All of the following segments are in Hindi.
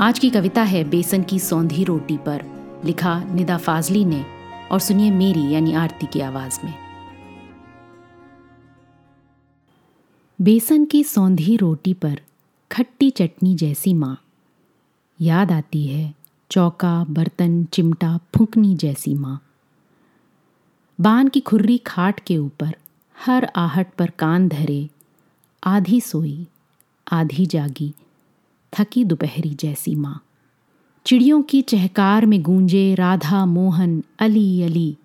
आज की कविता है बेसन की सौंधी रोटी पर, लिखा निदा फाजली ने, और सुनिए मेरी यानी आरती की आवाज़ में। बेसन की सौंधी रोटी पर खट्टी चटनी जैसी माँ, याद आती है चौका, बर्तन, चिमटा, फुकनी जैसी माँ। बान की खुर्री खाट के ऊपर हर आहट पर कान धरे, आधी सोई, आधी जागी थकी दोपहरी जैसी माँ। चिड़ियों की चहकार में गूंजे राधा, मोहन, अली अली।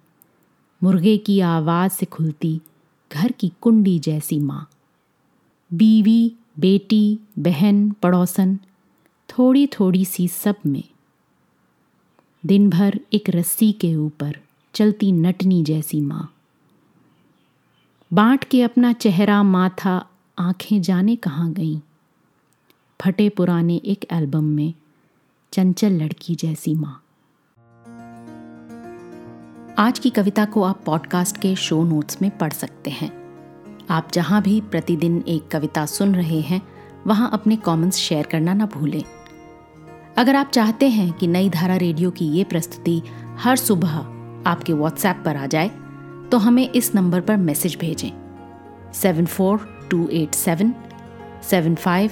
मुर्गे की आवाज़ से खुलती घर की कुंडी जैसी माँ। बीवी, बेटी, बहन, पड़ोसन थोड़ी थोड़ी सी सब में। दिन भर एक रस्सी के ऊपर चलती नटनी जैसी माँ। बांट के अपना चेहरा, माथा, आँखें जाने कहाँ गईं? फटे पुराने एक एल्बम में चंचल लड़की जैसी माँ। आज की कविता को आप पॉडकास्ट के शो नोट्स में पढ़ सकते हैं। आप जहाँ भी प्रतिदिन एक कविता सुन रहे हैं, वहाँ अपने कमेंट्स शेयर करना ना भूलें। अगर आप चाहते हैं कि नई धारा रेडियो की ये प्रस्तुति हर सुबह आपके व्हाट्सएप पर आ जाए तो हमें इस नंबर पर मैसेज भेजें। Seven four two eight seven seven five